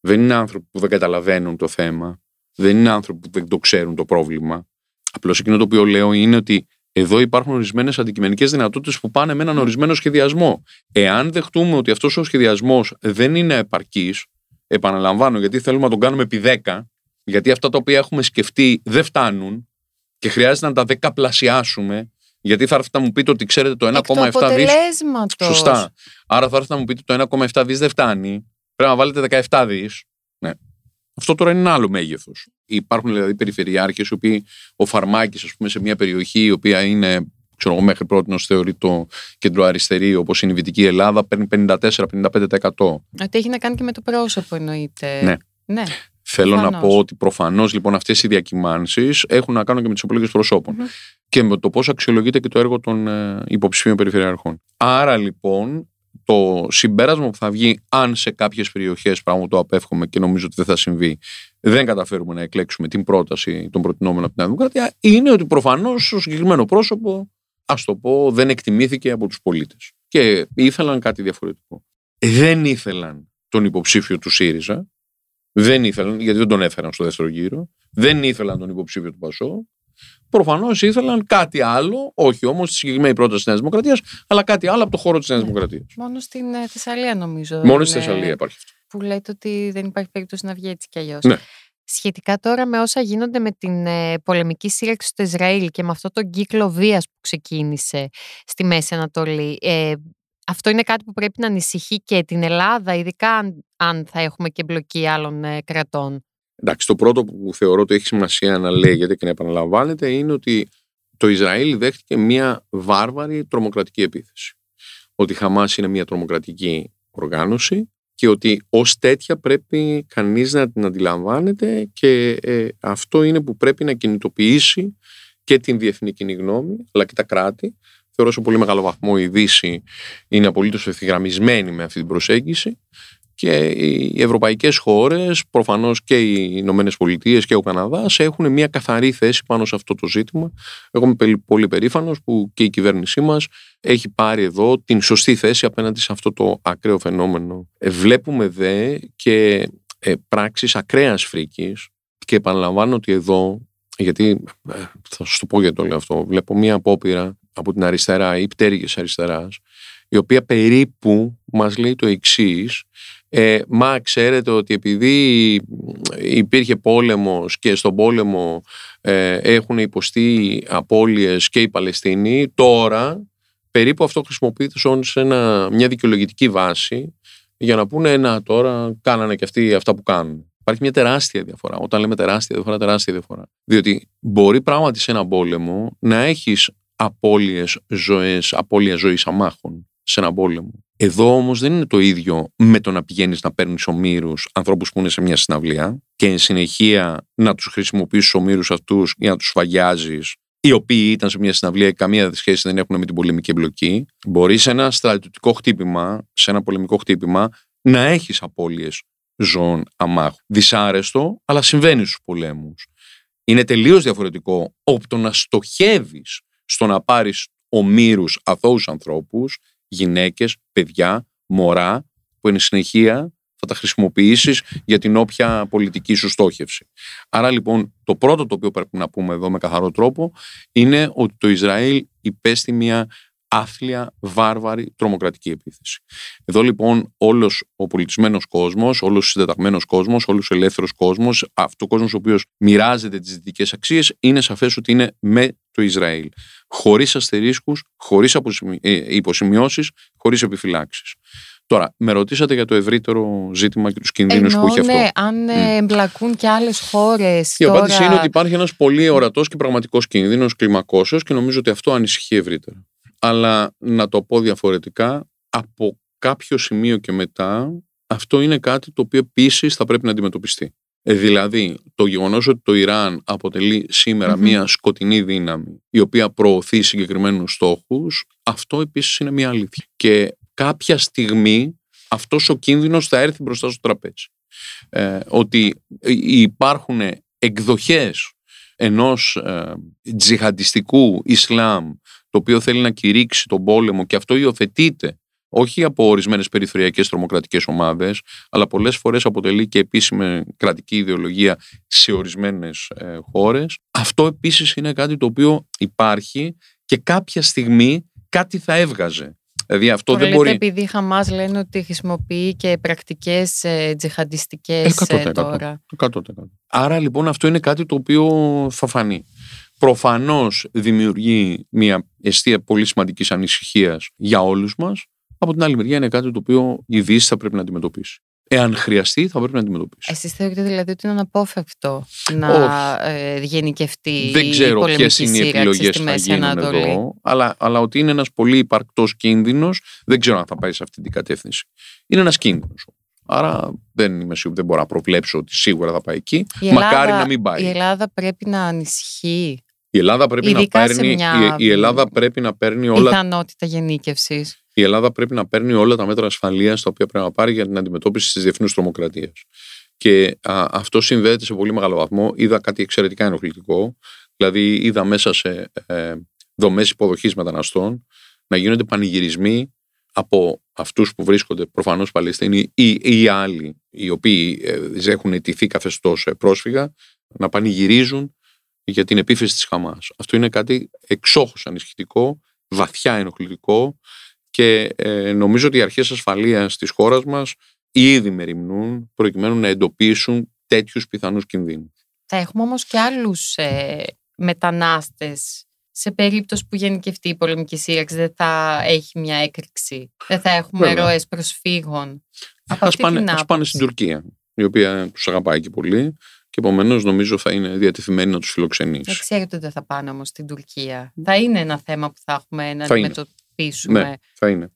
Δεν είναι άνθρωποι που δεν καταλαβαίνουν το θέμα. Δεν είναι άνθρωποι που δεν το ξέρουν το πρόβλημα. Απλώς εκείνο το οποίο λέω είναι ότι εδώ υπάρχουν ορισμένες αντικειμενικές δυνατότητες που πάνε με έναν ορισμένο σχεδιασμό. Εάν δεχτούμε ότι αυτός ο σχεδιασμός δεν είναι επαρκής, επαναλαμβάνω, γιατί θέλουμε να τον κάνουμε επί 10, γιατί αυτά τα οποία έχουμε σκεφτεί δεν φτάνουν και χρειάζεται να τα δεκαπλασιάσουμε, γιατί θα έρθετε να μου πείτε ότι ξέρετε το 1,7 δις. Σωστά. Άρα θα έρθετε να μου πείτε το 1,7 δις δεν φτάνει. Πρέπει να βάλετε 17 δις. Ναι. Αυτό τώρα είναι ένα άλλο μέγεθος. Υπάρχουν δηλαδή περιφερειάρχες, οι οποίοι ο Φαρμάκης, ας πούμε, σε μια περιοχή η οποία είναι ξέρω εγώ, μέχρι πρώτη θεωρεί το κεντροαριστερή, όπως είναι η Βυτική Ελλάδα, παίρνει 54-55%. Ότι έχει να κάνει και με το πρόσωπο, εννοείται. Ναι. ναι. Θέλω να πω ότι προφανώς λοιπόν αυτές οι διακυμάνσεις έχουν να κάνουν και με τις επιλογές και με το πώς αξιολογείται και το έργο των ε, υποψηφίων περιφερειαρχών. Άρα λοιπόν το συμπέρασμα που θα βγει, αν σε κάποιες περιοχές, πράγμα που το απέφχομαι και νομίζω ότι δεν θα συμβεί, δεν καταφέρουμε να εκλέξουμε την πρόταση των προτινόμενων από την Δημοκρατία, είναι ότι προφανώς το συγκεκριμένο πρόσωπο, ας το πω, δεν εκτιμήθηκε από τους πολίτες. Και ήθελαν κάτι διαφορετικό. Δεν ήθελαν τον υποψήφιο του ΣΥΡΙΖΑ, δεν ήθελαν, γιατί δεν τον έφεραν στο δεύτερο γύρο, δεν ήθελαν τον υποψήφιο του Πασό, Προφανώς ήθελαν κάτι άλλο, όχι όμως στη συγκεκριμένη πρόταση της Νέας Δημοκρατίας, αλλά κάτι άλλο από το χώρο της Νέας Δημοκρατίας. Μόνο στην ε, Θεσσαλία, νομίζω. Μόνο στη Θεσσαλία υπάρχει αυτό. Που λέτε ότι δεν υπάρχει περίπτωση να βγει έτσι κι αλλιώς. Ναι. Σχετικά τώρα με όσα γίνονται με την ε, πολεμική σύραξη στο Ισραήλ και με αυτό τον κύκλο βίας που ξεκίνησε στη Μέση Ανατολή, ε, αυτό είναι κάτι που πρέπει να ανησυχεί και την Ελλάδα, ειδικά αν, αν θα έχουμε και εμπλοκή άλλων ε, κρατών. Εντάξει, το πρώτο που θεωρώ ότι έχει σημασία να λέγεται και να επαναλαμβάνεται είναι ότι το Ισραήλ δέχτηκε μια βάρβαρη τρομοκρατική επίθεση. Ότι η Χαμάς είναι μια τρομοκρατική οργάνωση και ότι ως τέτοια πρέπει κανείς να την αντιλαμβάνεται και ε, αυτό είναι που πρέπει να κινητοποιήσει και την διεθνή κοινή γνώμη αλλά και τα κράτη. Θεωρώ σε πολύ μεγάλο βαθμό η Δύση είναι απολύτως ευθυγραμμισμένη με αυτή την προσέγγιση και οι ευρωπαϊκές χώρες, προφανώς και οι Ηνωμένες Πολιτείες και ο Καναδάς έχουν μια καθαρή θέση πάνω σε αυτό το ζήτημα. Εγώ είμαι πολύ περήφανος που και η κυβέρνησή μας έχει πάρει εδώ την σωστή θέση απέναντι σε αυτό το ακραίο φαινόμενο. Ε, βλέπουμε δε και ε, πράξεις ακραίας φρίκης και επαναλαμβάνω ότι εδώ, γιατί ε, θα σου το πω γιατί το λέω αυτό, βλέπω μια απόπειρα από την αριστερά ή πτέρυγες αριστεράς, η οποία περίπου μας λέει το εξής ε, μα ξέρετε ότι επειδή υπήρχε πόλεμος και στον πόλεμο ε, έχουν υποστεί απώλειες και οι Παλαιστίνοι, τώρα περίπου αυτό χρησιμοποιείται σε μια δικαιολογητική βάση για να πούνε να τώρα κάνανε και αυτοί αυτά που κάνουν. Υπάρχει μια τεράστια διαφορά. Όταν λέμε τεράστια διαφορά, τεράστια διαφορά. Διότι μπορεί πράγματι σε ένα πόλεμο να έχεις απώλειες ζωές, απώλεια ζωής αμάχων σε ένα πόλεμο. Εδώ όμως δεν είναι το ίδιο με το να πηγαίνεις να παίρνεις ομήρους ανθρώπους που είναι σε μια συναυλία και εν συνεχεία να τους χρησιμοποιήσει του ομήρους αυτούς ή να τους φαγιάζεις, οι οποίοι ήταν σε μια συναυλία και καμία σχέση δεν έχουν με την πολεμική εμπλοκή. Μπορείς σε ένα στρατιωτικό χτύπημα, σε ένα πολεμικό χτύπημα, να έχεις απώλειες ζώων αμάχου. Δυσάρεστο, αλλά συμβαίνει στους πολέμους. Είναι τελείως διαφορετικό από το να στοχεύεις στο να πάρεις ομήρους αθώους ανθρώπους γυναίκες, παιδιά, μωρά, που εν συνεχεία θα τα χρησιμοποιήσεις για την όποια πολιτική σου στόχευση. Άρα λοιπόν το πρώτο το οποίο πρέπει να πούμε εδώ με καθαρό τρόπο είναι ότι το Ισραήλ υπέστη μια άθλια, βάρβαρη, τρομοκρατική επίθεση. Εδώ λοιπόν όλος ο πολιτισμένος κόσμος, όλος ο συντεταγμένος κόσμος, όλος ο ελεύθερος κόσμος, αυτός ο κόσμος ο οποίος μοιράζεται τις δυτικές αξίες, είναι σαφές ότι είναι με το Ισραήλ. Χωρίς αστερίσκους, χωρίς ε, υποσημειώσεις, χωρίς επιφυλάξεις. Τώρα, με ρωτήσατε για το ευρύτερο ζήτημα και τους κινδύνους που έχει αυτό. Ναι, αν mm. εμπλακούν και άλλες χώρες. Η τώρα... απάντηση είναι ότι υπάρχει ένας πολύ ορατός και πραγματικός κίνδυνος κλιμακώσεως και νομίζω ότι αυτό ανησυχεί ευρύτερα αλλά να το πω διαφορετικά, από κάποιο σημείο και μετά αυτό είναι κάτι το οποίο επίσης θα πρέπει να αντιμετωπιστεί. Ε, δηλαδή, το γεγονός ότι το Ιράν αποτελεί μια σκοτεινή δύναμη η οποία προωθεί συγκεκριμένους στόχους, αυτό επίσης είναι μια αλήθεια. Και κάποια στιγμή αυτός ο κίνδυνος θα έρθει μπροστά στο τραπέζι. Ε, ότι υπάρχουν εκδοχές ενός ε, τζιχαντιστικού Ισλάμ το οποίο θέλει να κηρύξει τον πόλεμο και αυτό υιοθετείται όχι από ορισμένες περιφερειακές τρομοκρατικές ομάδες, αλλά πολλές φορές αποτελεί και επίσημη κρατική ιδεολογία σε ορισμένες ε, χώρες. Αυτό επίσης είναι κάτι το οποίο υπάρχει και κάποια στιγμή κάτι θα έβγαζε. Δηλαδή αυτό δεν μπορεί. επειδή η Χαμάς λένε ότι χρησιμοποιεί και πρακτικές ε, τζιχαντιστικές 100%, ε, τώρα. 100%. Άρα λοιπόν αυτό είναι κάτι το οποίο θα φανεί. Προφανώς δημιουργεί μια αιστεία πολύ σημαντικής ανησυχίας για όλους μας. Από την άλλη μεριά είναι κάτι το οποίο η Δύση θα πρέπει να αντιμετωπίσει. Εάν χρειαστεί, θα πρέπει να αντιμετωπίσει. Εσείς θεωρείτε δηλαδή ότι είναι αναπόφευκτο να ε, γενικευτεί Δεν ξέρω η ποιες πολεμική είναι οι σύραξη επιλογές στη που θα Μέση γίνουν Ανατολή. εδώ, αλλά, αλλά ότι είναι ένας πολύ υπαρκτός κίνδυνος, δεν ξέρω αν θα πάει σε αυτή την κατεύθυνση. Είναι ένας κίνδυνος. Άρα δεν είμαι σίγουρο, δεν μπορώ να προβλέψω ότι σίγουρα θα πάει εκεί. Η Μακάρι Ελλάδα- να μην πάει. Η Ελλάδα πρέπει να ανισχύει Η Ελλάδα πρέπει, να Ειδικά σε παίρνει, μια η, η Ελλάδα πρέπει να παίρνει όλα πιθανότητα γενίκευσης. η Ελλάδα πρέπει να παίρνει όλα τα μέτρα ασφαλείας τα οποία πρέπει να πάρει για την αντιμετώπιση της διεθνούς τρομοκρατίας. Και α, αυτό συνδέεται σε πολύ μεγάλο βαθμό. Είδα κάτι εξαιρετικά ενοχλητικό. Δηλαδή, είδα μέσα σε ε, δομές υποδοχής μεταναστών να γίνονται πανηγυρισμοί από αυτούς που βρίσκονται προφανώς Παλαιστίνοι ή, ή άλλοι οι οποίοι ε, έχουν αιτηθεί καθεστώς πρόσφυγα να πανηγυρίζουν για την επίθεση της Χαμάς. Αυτό είναι κάτι εξόχως ανησυχητικό, βαθιά ενοχλητικό και ε, νομίζω ότι οι αρχές ασφαλείας της χώρας μας ήδη μεριμνούν προκειμένου να εντοπίσουν τέτοιους πιθανούς κινδύνους. Θα έχουμε όμως και άλλους ε, μετανάστες σε περίπτωση που γενικευτεί η πολεμική σύραξη. Δεν θα έχει μια έκρηξη. Δεν θα έχουμε Βέβαια. ροές προσφύγων. Από Ας αυτή πάνε, την ας πάνε άποψη. στην Τουρκία, η οποία τους αγαπάει και πολύ και επομένως νομίζω θα είναι διατεθειμένη να τους φιλοξενήσει. Δεν ξέρετε ότι δεν θα πάνε όμως στην Τουρκία. Θα είναι ένα θέμα που θα έχουμε να Θα είναι. αντιμετωπίσουμε. Ναι, θα είναι.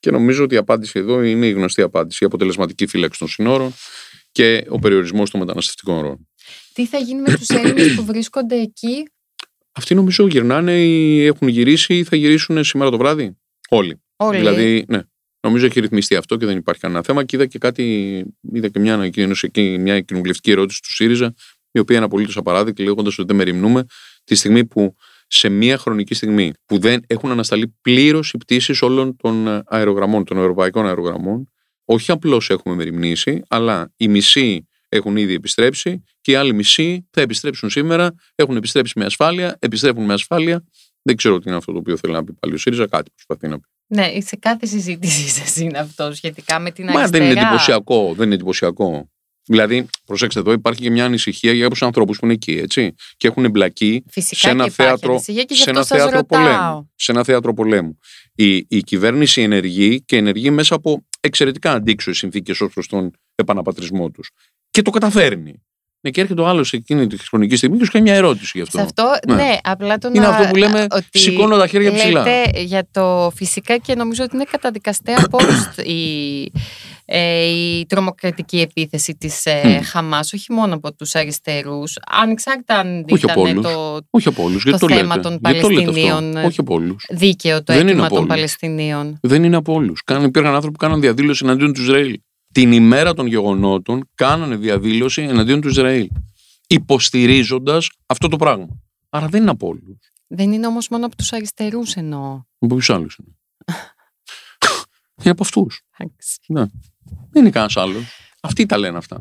Και νομίζω ότι η απάντηση εδώ είναι η γνωστή απάντηση. Η αποτελεσματική φύλαξη των συνόρων και ο περιορισμός των μεταναστευτικών ροών. Τι θα γίνει με τους Έλληνες που βρίσκονται εκεί; Αυτοί νομίζω γυρνάνε ή έχουν γυρίσει ή θα γυρίσουν σήμερα το βράδυ; Όλοι. Όλοι. Δηλαδή, ναι. Νομίζω έχει ρυθμιστεί αυτό και δεν υπάρχει κανένα θέμα. Και είδα και κάτι, είδα και μια ανακοίνωση εκεί, μια κοινοβουλευτική ερώτηση του ΣΥΡΙΖΑ, η οποία είναι απολύτως απαράδεκτη, λέγοντας ότι δεν μεριμνούμε τη στιγμή που σε μια χρονική στιγμή που δεν έχουν ανασταλεί πλήρως οι πτήσεις όλων των αερογραμμών, των ευρωπαϊκών αερογραμμών, όχι απλώς έχουμε μεριμνήσει, αλλά οι μισοί έχουν ήδη επιστρέψει και οι άλλοι μισοί θα επιστρέψουν σήμερα, έχουν επιστρέψει με ασφάλεια, επιστρέφουν με ασφάλεια. Δεν ξέρω τι είναι αυτό το οποίο θέλει να πει πάλι ο ΣΥΡΙΖΑ, κάτι προσπαθεί να πει. Ναι, σε κάθε συζήτησή σας είναι αυτό σχετικά με την Μα αριστερά. δεν είναι εντυπωσιακό. Δεν είναι εντυπωσιακό. Δηλαδή, προσέξτε εδώ, υπάρχει και μια ανησυχία για κάποιους ανθρώπους που είναι εκεί, έτσι. Και έχουν εμπλακεί Φυσικά σε ένα και υπάρχει θέατρο, ανησυχία και γι' σε αυτό ένα σας θέατρο ρωτάω. πολέμου. Σε ένα θέατρο πολέμου. Η, η κυβέρνηση ενεργεί και ενεργεί μέσα από εξαιρετικά αντίξωες συνθήκες ως προς τον επαναπατρισμό τους. Και το καταφέρνει. Ναι, και έρχεται ο άλλος εκείνη τη χρονική στιγμή και σου κάνει μια ερώτηση γι' αυτό. Σε αυτό, Ναι. ναι, απλά το Είναι να, αυτό που λέμε, ότι σηκώνω τα χέρια ψηλά. Λέτε για το φυσικά και νομίζω ότι είναι καταδικαστέα από όλους η, ε, η τρομοκρατική επίθεση της ε, Μμ. Χαμάς, όχι μόνο από τους αριστερούς, ανεξάρτητα αν Όχι από ήταν όλους. το Όχι από όλους. Γιατί το, θέμα λέτε. των Γιατί το λέτε αυτό; Παλαιστινίων, ε, Όχι από όλους. δίκαιο το Δεν είναι αίτημα από των όλους. Παλαιστινίων. Δεν είναι από όλους. Υπήρχαν άνθρωποι που κάναν διαδήλωση εναντίον του Ισραήλ. Την ημέρα των γεγονότων κάνανε διαδήλωση εναντίον του Ισραήλ. Υποστηρίζοντας αυτό το πράγμα. Άρα δεν είναι από όλους. Δεν είναι όμως μόνο από τους αριστερούς εννοώ. Από ποιους άλλους είναι; είναι από αυτούς. Εντάξει. Δεν είναι κανένας άλλος. Αυτοί τα λένε αυτά.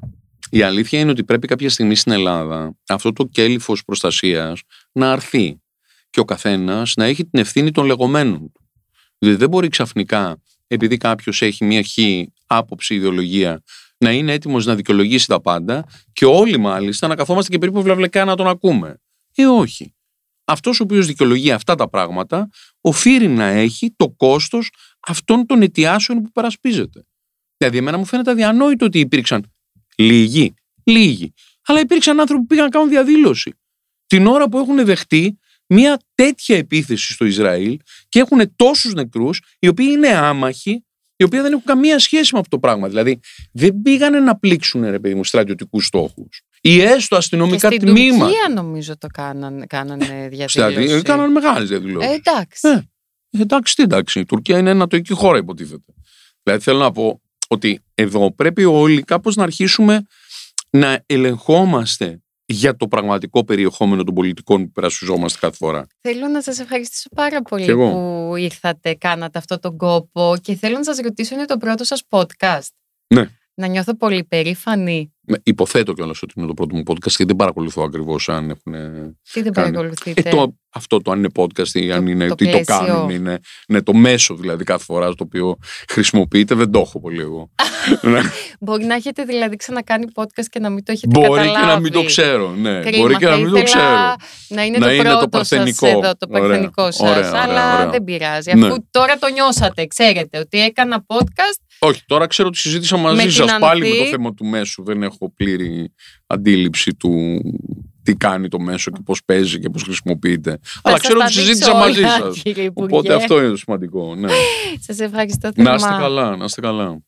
Η αλήθεια είναι ότι πρέπει κάποια στιγμή στην Ελλάδα αυτό το κέλυφος προστασίας να αρθεί και ο καθένας να έχει την ευθύνη των λεγόμενων του. Δηλαδή δεν μπορεί ξαφνικά, επειδή κάποιος έχει μια χή άποψη, ιδεολογία, να είναι έτοιμος να δικαιολογήσει τα πάντα και όλοι μάλιστα να καθόμαστε και περίπου βλαβλεκά να τον ακούμε. Ε, όχι. Αυτός ο οποίος δικαιολογεί αυτά τα πράγματα οφείλει να έχει το κόστος αυτών των αιτιάσεων που περασπίζεται. Δηλαδή, εμένα μου φαίνεται αδιανόητο ότι υπήρξαν λίγοι, λίγοι, αλλά υπήρξαν άνθρωποι που πήγαν να κάνουν διαδήλωση. Την ώρα που έχουν δεχτεί μια τέτοια επίθεση στο Ισραήλ και έχουν τόσους νεκρούς, οι οποίοι είναι άμαχοι, οι οποίοι δεν έχουν καμία σχέση με αυτό το πράγμα. Δηλαδή, δεν πήγανε να πλήξουν, ρε παιδί μου, στρατιωτικούς στόχους. Ή έστω Και αστυνομικά στην τμήματα. Τουρκία νομίζω το κάνανε, κάνανε Δηλαδή, διαδήλωση. κάνανε μεγάλες διαδηλώσεις. Ε, εντάξει. Ε, εντάξει, τι εντάξει. Η Τουρκία είναι ανατοική χώρα, υποτίθεται. Δηλαδή, θέλω να πω ότι εδώ πρέπει όλοι κάπως να αρχίσουμε να ελεγχόμαστε για το πραγματικό περιεχόμενο των πολιτικών που περασουζόμαστε κάθε φορά. Θέλω να σας ευχαριστήσω πάρα πολύ Κι εγώ. που ήρθατε, κάνατε αυτό τον κόπο και θέλω να σας ρωτήσω, είναι το πρώτο σας podcast. Ναι. Να νιώθω πολύ περήφανη. Ναι, Υποθέτω κιόλας ότι είναι το πρώτο μου podcast γιατί δεν παρακολουθώ ακριβώς αν έχουν. Τι δεν Κάνει. παρακολουθείτε. Ε, το, αυτό το αν είναι podcast ή αν Το- είναι, το τι το πλαίσιο. κάνουν. Είναι, ναι, το μέσο δηλαδή κάθε φορά το οποίο χρησιμοποιείται δεν το έχω πολύ εγώ. Ναι. Μπορεί να έχετε δηλαδή ξανακάνει podcast και να μην το έχετε Μπορεί καταλάβει. και να μην το ξέρω. Ναι. Κρίμα, Μπορεί και θα να μην το ήθελα ξέρω. Να είναι Να το είναι το πρώτο παρθενικό. σας εδώ, το Ωραία, παρθενικό σας. ωραία, ωραία, αλλά ωραία. δεν πειράζει. Ναι. Αφού τώρα το νιώσατε, ξέρετε ότι έκανα podcast. Όχι, τώρα ξέρω ότι συζήτησα Με μαζί την σας πάλι με το Ανθή. θέμα του μέσου. Δεν έχω πλήρη αντίληψη του τι κάνει το μέσο και πώς παίζει και πώς χρησιμοποιείται. Αλλά σας ξέρω τα ότι δείξω συζήτησα μαζί όλα, σας. κύριε Υπουργέ. Οπότε αυτό είναι το σημαντικό. Ναι. Σας ευχαριστώ να είστε θερμά. καλά, να είστε καλά.